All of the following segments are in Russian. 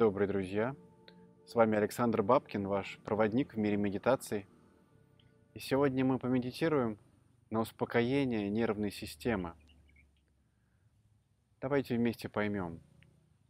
добрый, друзья! С вами Александр Бабкин, ваш проводник в мире медитации. И сегодня мы помедитируем на успокоение нервной системы. Давайте вместе поймем,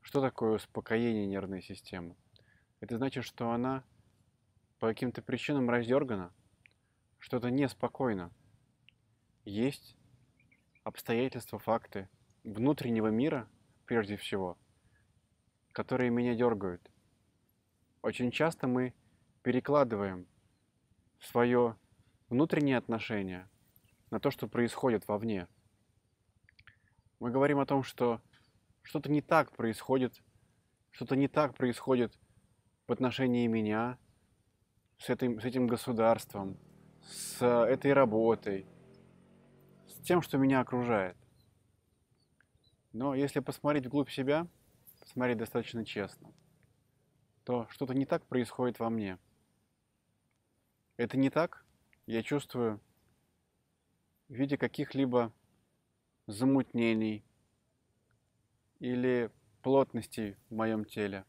что такое успокоение нервной системы. Это значит, что она по каким-то причинам раздергана, что-то неспокойно. Есть обстоятельства, факты внутреннего мира, прежде всего – которые меня дергают. Очень часто мы перекладываем свое внутреннее отношение на то, что происходит вовне. Мы говорим о том, что что-то не так происходит, что-то не так происходит в отношении меня, с этим, с этим государством, с этой работой, с тем, что меня окружает. Но если посмотреть вглубь себя – смотреть достаточно честно, то что-то не так происходит во мне. Это не так я чувствую в виде каких-либо замутнений или плотностей в моем теле.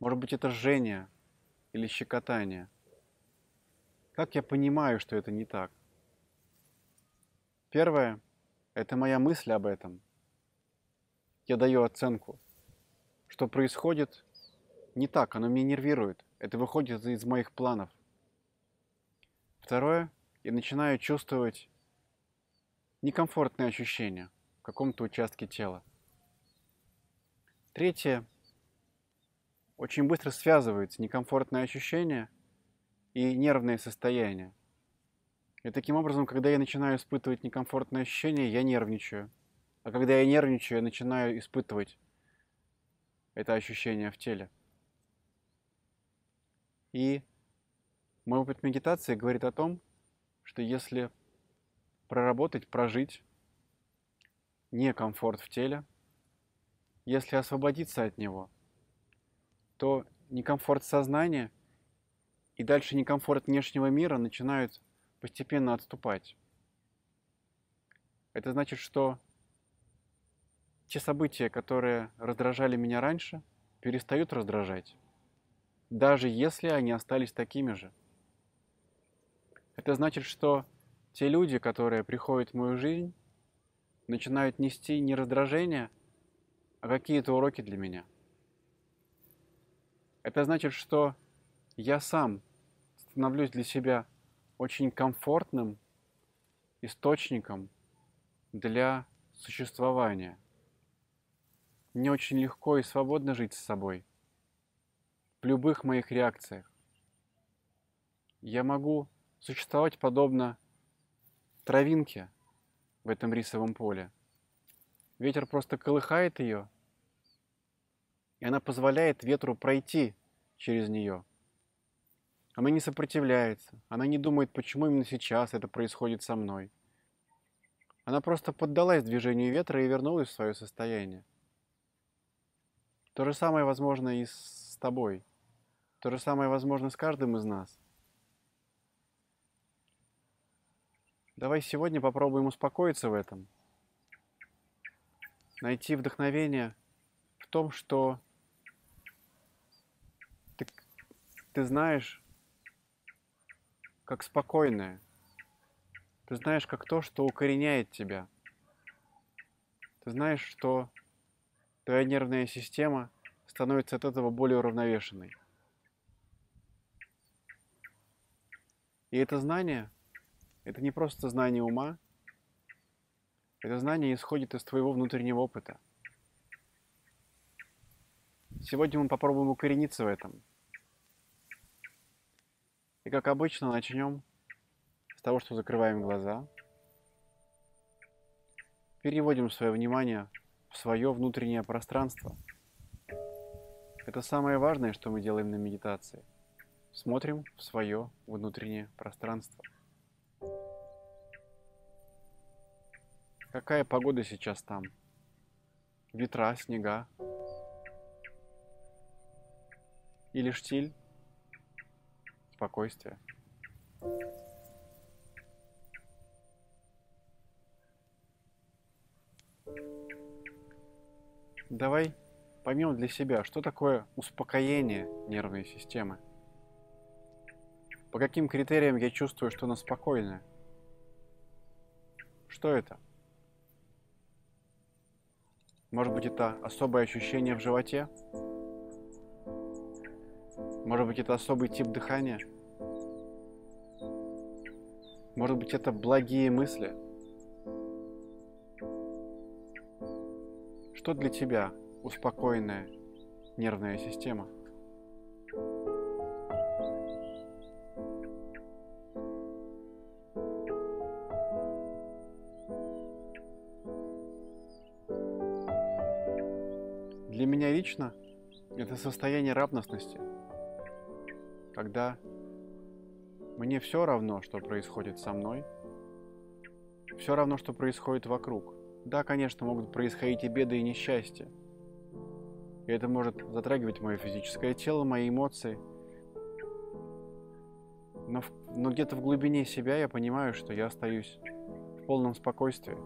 Может быть, это жжение или щекотание. Как я понимаю, что это не так? Первое – это моя мысль об этом. Я даю оценку – что происходит не так, оно меня нервирует. Это выходит из моих планов. Второе, я начинаю чувствовать некомфортные ощущения в каком-то участке тела. Третье, очень быстро связывается некомфортные ощущения и нервное состояние. И таким образом, когда я начинаю испытывать некомфортные ощущения, я нервничаю. А когда я нервничаю, я начинаю испытывать это ощущение в теле. И мой опыт медитации говорит о том, что если проработать, прожить некомфорт в теле, если освободиться от него, то некомфорт сознания и дальше некомфорт внешнего мира начинают постепенно отступать. Это значит, что те события, которые раздражали меня раньше, перестают раздражать, даже если они остались такими же. Это значит, что те люди, которые приходят в мою жизнь, начинают нести не раздражение, а какие-то уроки для меня. Это значит, что я сам становлюсь для себя очень комфортным источником для существования – мне очень легко и свободно жить с собой. В любых моих реакциях. Я могу существовать подобно травинке в этом рисовом поле. Ветер просто колыхает ее, и она позволяет ветру пройти через нее. Она не сопротивляется, она не думает, почему именно сейчас это происходит со мной. Она просто поддалась движению ветра и вернулась в свое состояние. То же самое возможно и с тобой. То же самое возможно с каждым из нас. Давай сегодня попробуем успокоиться в этом. Найти вдохновение в том, что ты, ты знаешь, как спокойное. Ты знаешь, как то, что укореняет тебя. Ты знаешь, что твоя нервная система становится от этого более уравновешенной. И это знание, это не просто знание ума, это знание исходит из твоего внутреннего опыта. Сегодня мы попробуем укорениться в этом. И как обычно начнем с того, что закрываем глаза, переводим свое внимание в свое внутреннее пространство. Это самое важное, что мы делаем на медитации. Смотрим в свое внутреннее пространство. Какая погода сейчас там? Ветра, снега? Или штиль? Спокойствие. Давай поймем для себя, что такое успокоение нервной системы. По каким критериям я чувствую, что она спокойная? Что это? Может быть, это особое ощущение в животе? Может быть, это особый тип дыхания? Может быть, это благие мысли? Что для тебя успокоенная нервная система? Для меня лично это состояние равностности, когда мне все равно, что происходит со мной, все равно, что происходит вокруг. Да, конечно, могут происходить и беды, и несчастья. И это может затрагивать мое физическое тело, мои эмоции. Но, но где-то в глубине себя я понимаю, что я остаюсь в полном спокойствии.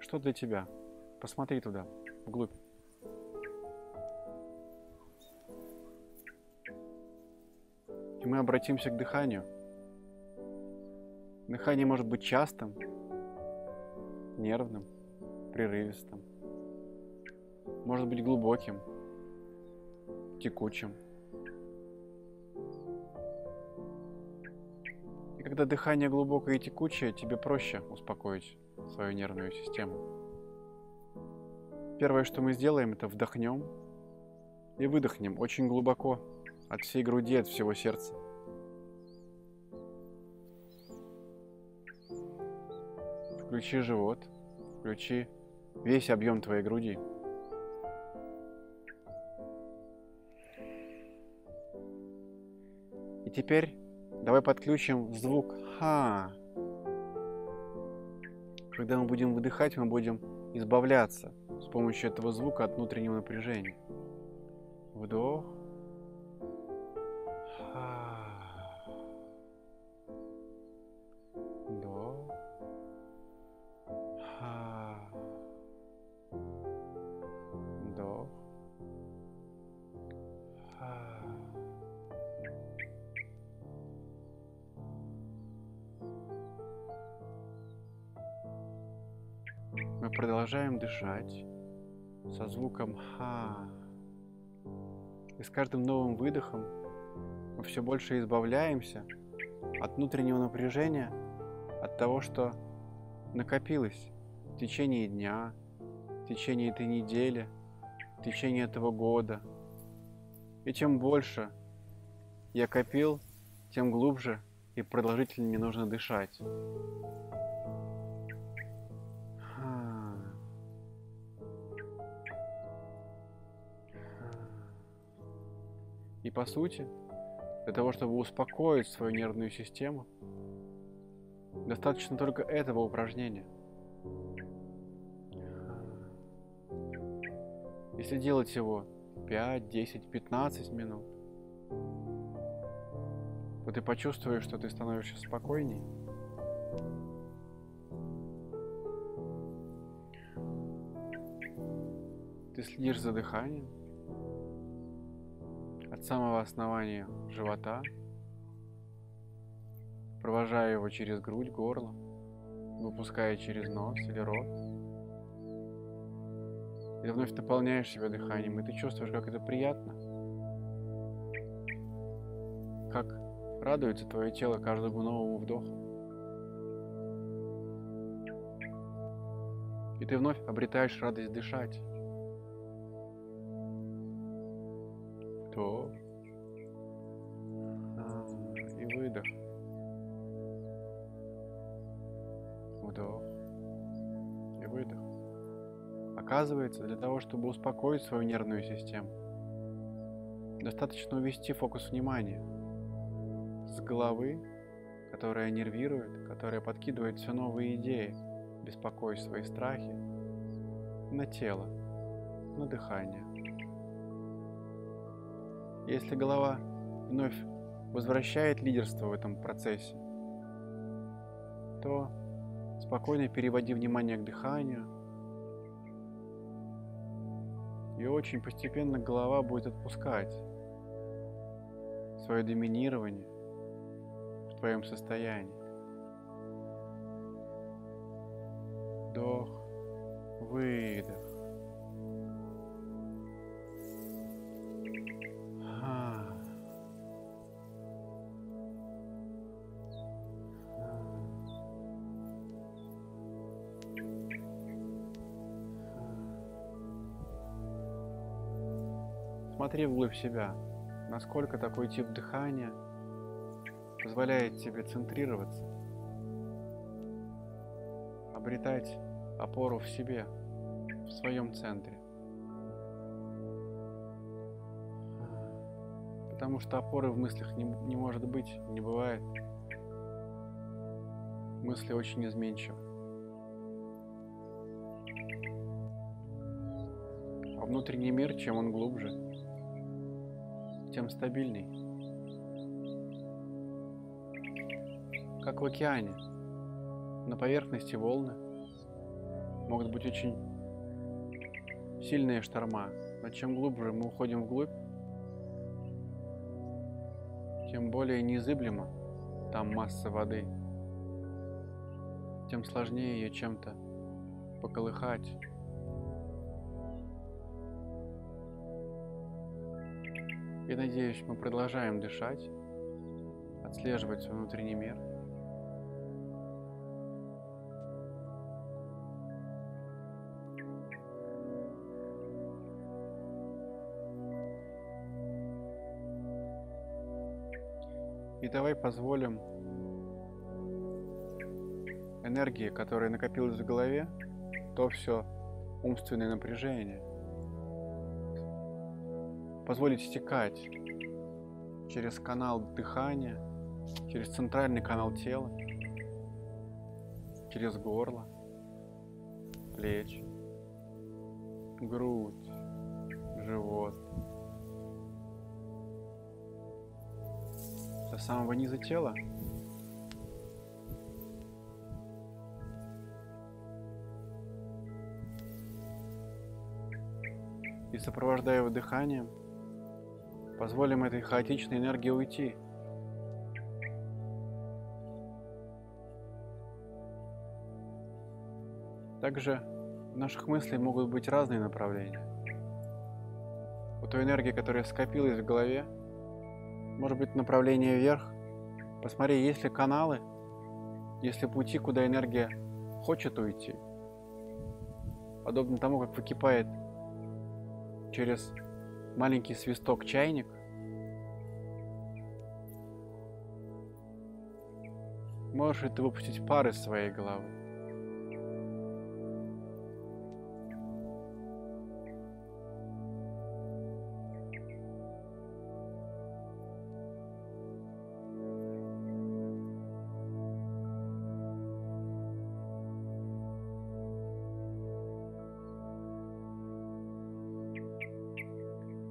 Что для тебя? Посмотри туда, вглубь. И мы обратимся к дыханию. Дыхание может быть частым, нервным, прерывистым. Может быть глубоким, текучим. И когда дыхание глубокое и текучее, тебе проще успокоить свою нервную систему. Первое, что мы сделаем, это вдохнем и выдохнем очень глубоко, от всей груди, от всего сердца. Включи живот, включи весь объем твоей груди. И теперь давай подключим звук ха. Когда мы будем выдыхать, мы будем избавляться с помощью этого звука от внутреннего напряжения. Вдох. Мы продолжаем дышать со звуком ха. И с каждым новым выдохом мы все больше избавляемся от внутреннего напряжения, от того, что накопилось в течение дня, в течение этой недели, в течение этого года. И чем больше я копил, тем глубже и продолжительнее мне нужно дышать. И по сути, для того, чтобы успокоить свою нервную систему, достаточно только этого упражнения. Если делать его 5, 10, 15 минут, то ты почувствуешь, что ты становишься спокойней. Ты следишь за дыханием, от самого основания живота, провожая его через грудь, горло, выпуская через нос или рот. И вновь наполняешь себя дыханием, и ты чувствуешь, как это приятно, как радуется твое тело каждому новому вдоху. И ты вновь обретаешь радость дышать. Вдох. И выдох. Вдох. И выдох. Оказывается, для того, чтобы успокоить свою нервную систему, достаточно увести фокус внимания с головы, которая нервирует, которая подкидывает все новые идеи, беспокойства и страхи, на тело, на дыхание. Если голова вновь возвращает лидерство в этом процессе, то спокойно переводи внимание к дыханию И очень постепенно голова будет отпускать свое доминирование в твоем состоянии. Вдох, выдох. Смотри вглубь себя, насколько такой тип дыхания позволяет тебе центрироваться, обретать опору в себе, в своем центре. Потому что опоры в мыслях не, не может быть, не бывает. Мысли очень изменчивы. А внутренний мир, чем он глубже, тем стабильней. Как в океане. На поверхности волны могут быть очень сильные шторма, но чем глубже мы уходим вглубь, тем более неизыблема там масса воды, тем сложнее ее чем-то поколыхать, И надеюсь, мы продолжаем дышать, отслеживать свой внутренний мир. И давай позволим энергии, которая накопилась в голове, то все умственное напряжение, позволить стекать через канал дыхания, через центральный канал тела, через горло, плечи, грудь, живот. До самого низа тела и сопровождая его дыханием, Позволим этой хаотичной энергии уйти. Также в наших мыслей могут быть разные направления. У той энергии, которая скопилась в голове, может быть направление вверх. Посмотри, есть ли каналы, есть ли пути, куда энергия хочет уйти. Подобно тому, как выкипает через маленький свисток чайник. Можешь ли ты выпустить пар из своей головы?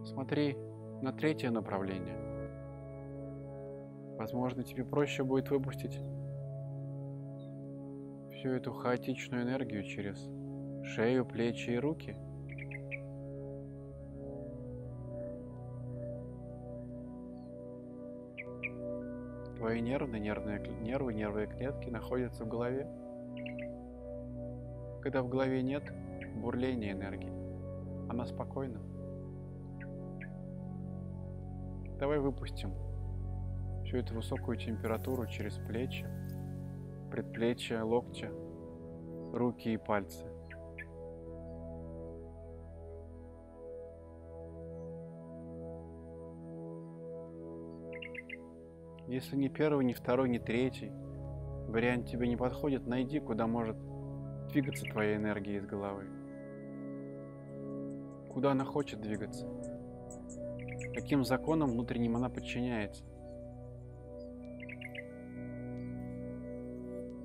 Смотри на третье направление. Возможно, тебе проще будет выпустить всю эту хаотичную энергию через шею, плечи и руки. Твои нервные, нервные, нервы, нервные клетки находятся в голове. Когда в голове нет бурления энергии, она спокойна. Давай выпустим всю эту высокую температуру через плечи, предплечья, локтя, руки и пальцы. Если ни первый, ни второй, ни третий вариант тебе не подходит, найди, куда может двигаться твоя энергия из головы. Куда она хочет двигаться каким законам внутренним она подчиняется.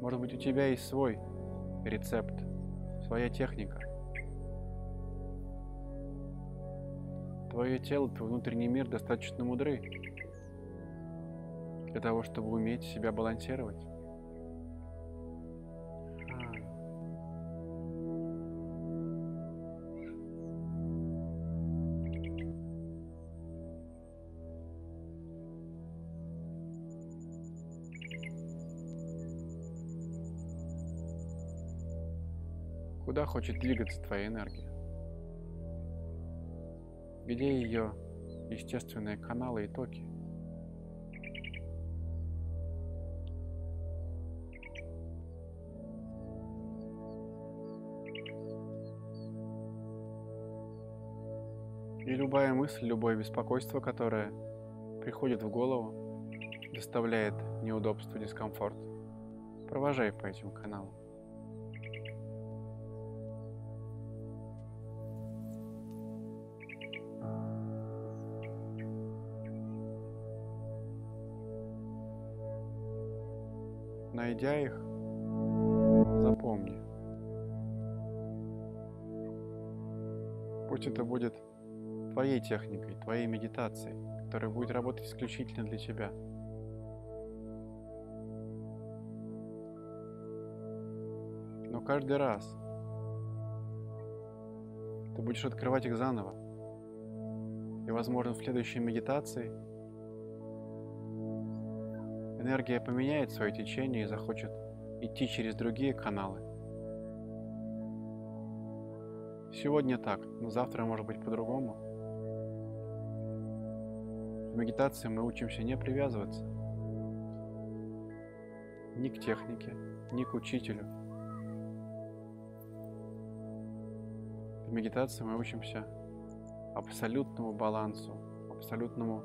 Может быть, у тебя есть свой рецепт, своя техника. Твое тело, твой внутренний мир достаточно мудры для того, чтобы уметь себя балансировать. Куда хочет двигаться твоя энергия? Где ее естественные каналы и токи? И любая мысль, любое беспокойство, которое приходит в голову, доставляет неудобство, дискомфорт, провожай по этим каналам. Найдя их, запомни. Пусть это будет твоей техникой, твоей медитацией, которая будет работать исключительно для тебя. Но каждый раз ты будешь открывать их заново. И, возможно, в следующей медитации энергия поменяет свое течение и захочет идти через другие каналы. Сегодня так, но завтра может быть по-другому. В медитации мы учимся не привязываться ни к технике, ни к учителю. В медитации мы учимся абсолютному балансу, абсолютному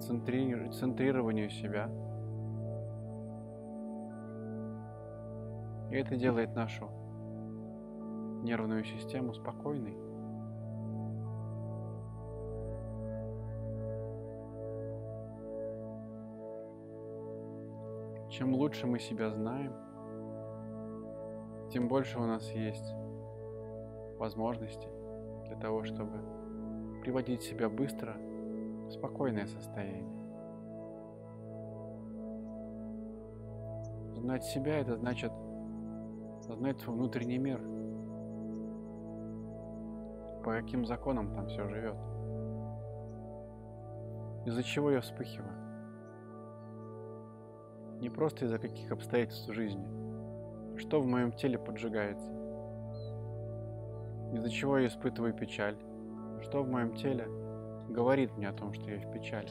центри... центрированию себя. И это делает нашу нервную систему спокойной. Чем лучше мы себя знаем, тем больше у нас есть возможностей для того, чтобы приводить себя быстро в спокойное состояние. Знать себя – это значит знать свой внутренний мир, по каким законам там все живет, из-за чего я вспыхиваю не просто из-за каких обстоятельств жизни. Что в моем теле поджигается? Из-за чего я испытываю печаль? Что в моем теле говорит мне о том, что я в печали?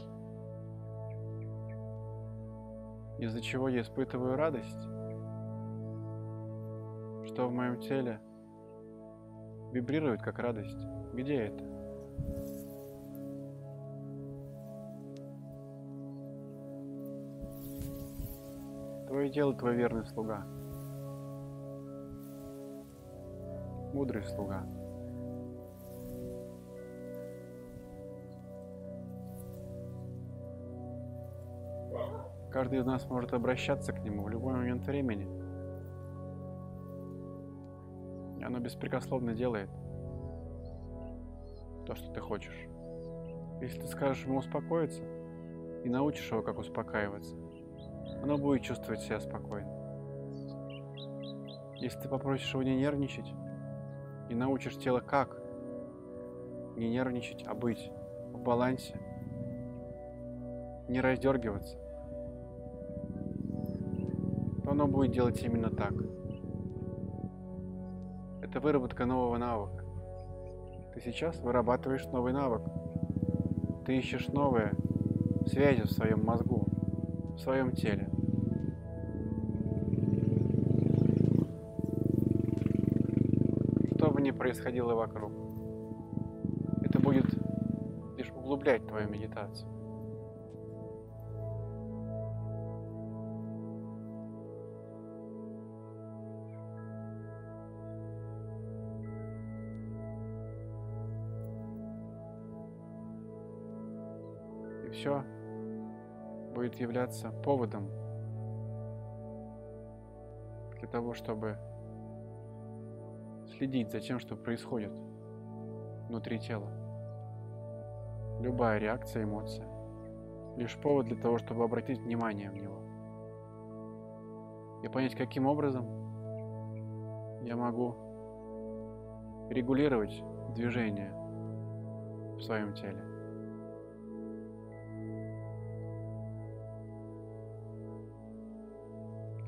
Из-за чего я испытываю радость? Что в моем теле вибрирует как радость? Где это? Твое дело твой верный слуга. Мудрый слуга. Каждый из нас может обращаться к нему в любой момент времени. Оно беспрекословно делает то, что ты хочешь. Если ты скажешь ему успокоиться и научишь его, как успокаиваться, оно будет чувствовать себя спокойно. Если ты попросишь его не нервничать и научишь тело как не нервничать, а быть в балансе, не раздергиваться, то оно будет делать именно так. Это выработка нового навыка. Ты сейчас вырабатываешь новый навык. Ты ищешь новые связи в своем мозгу, в своем теле. ни происходило вокруг. Это будет лишь углублять твою медитацию. Все будет являться поводом для того, чтобы следить за тем, что происходит внутри тела. Любая реакция, эмоция – лишь повод для того, чтобы обратить внимание в него. И понять, каким образом я могу регулировать движение в своем теле.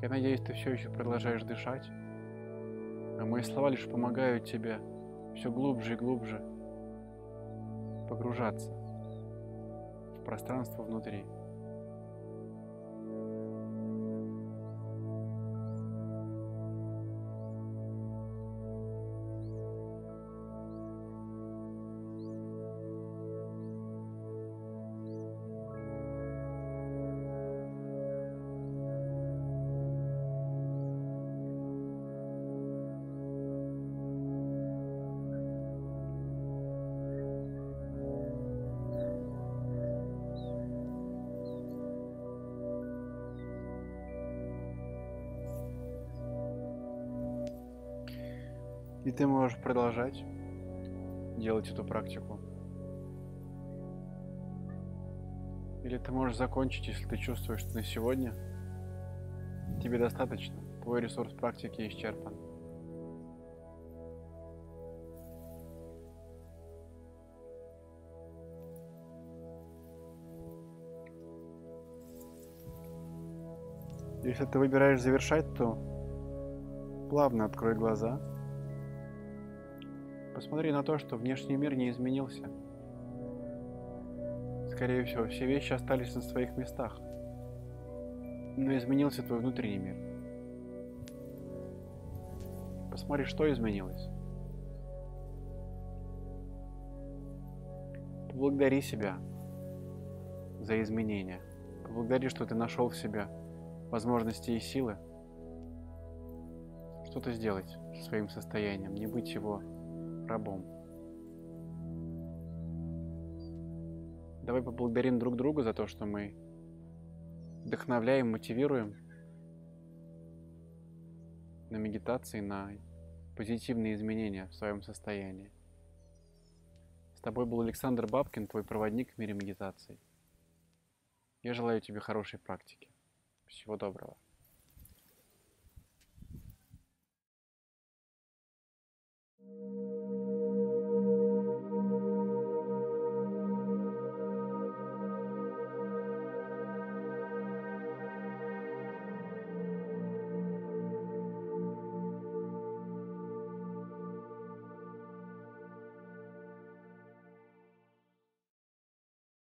Я надеюсь, ты все еще продолжаешь дышать. А мои слова лишь помогают тебе все глубже и глубже погружаться в пространство внутри. И ты можешь продолжать делать эту практику. Или ты можешь закончить, если ты чувствуешь, что на сегодня тебе достаточно, твой ресурс практики исчерпан. Если ты выбираешь завершать, то плавно открой глаза – Посмотри на то, что внешний мир не изменился. Скорее всего, все вещи остались на своих местах. Но изменился твой внутренний мир. Посмотри, что изменилось. Поблагодари себя за изменения. Поблагодари, что ты нашел в себе возможности и силы что-то сделать со своим состоянием, не быть его рабом. Давай поблагодарим друг друга за то, что мы вдохновляем, мотивируем на медитации, на позитивные изменения в своем состоянии. С тобой был Александр Бабкин, твой проводник в мире медитации. Я желаю тебе хорошей практики. Всего доброго.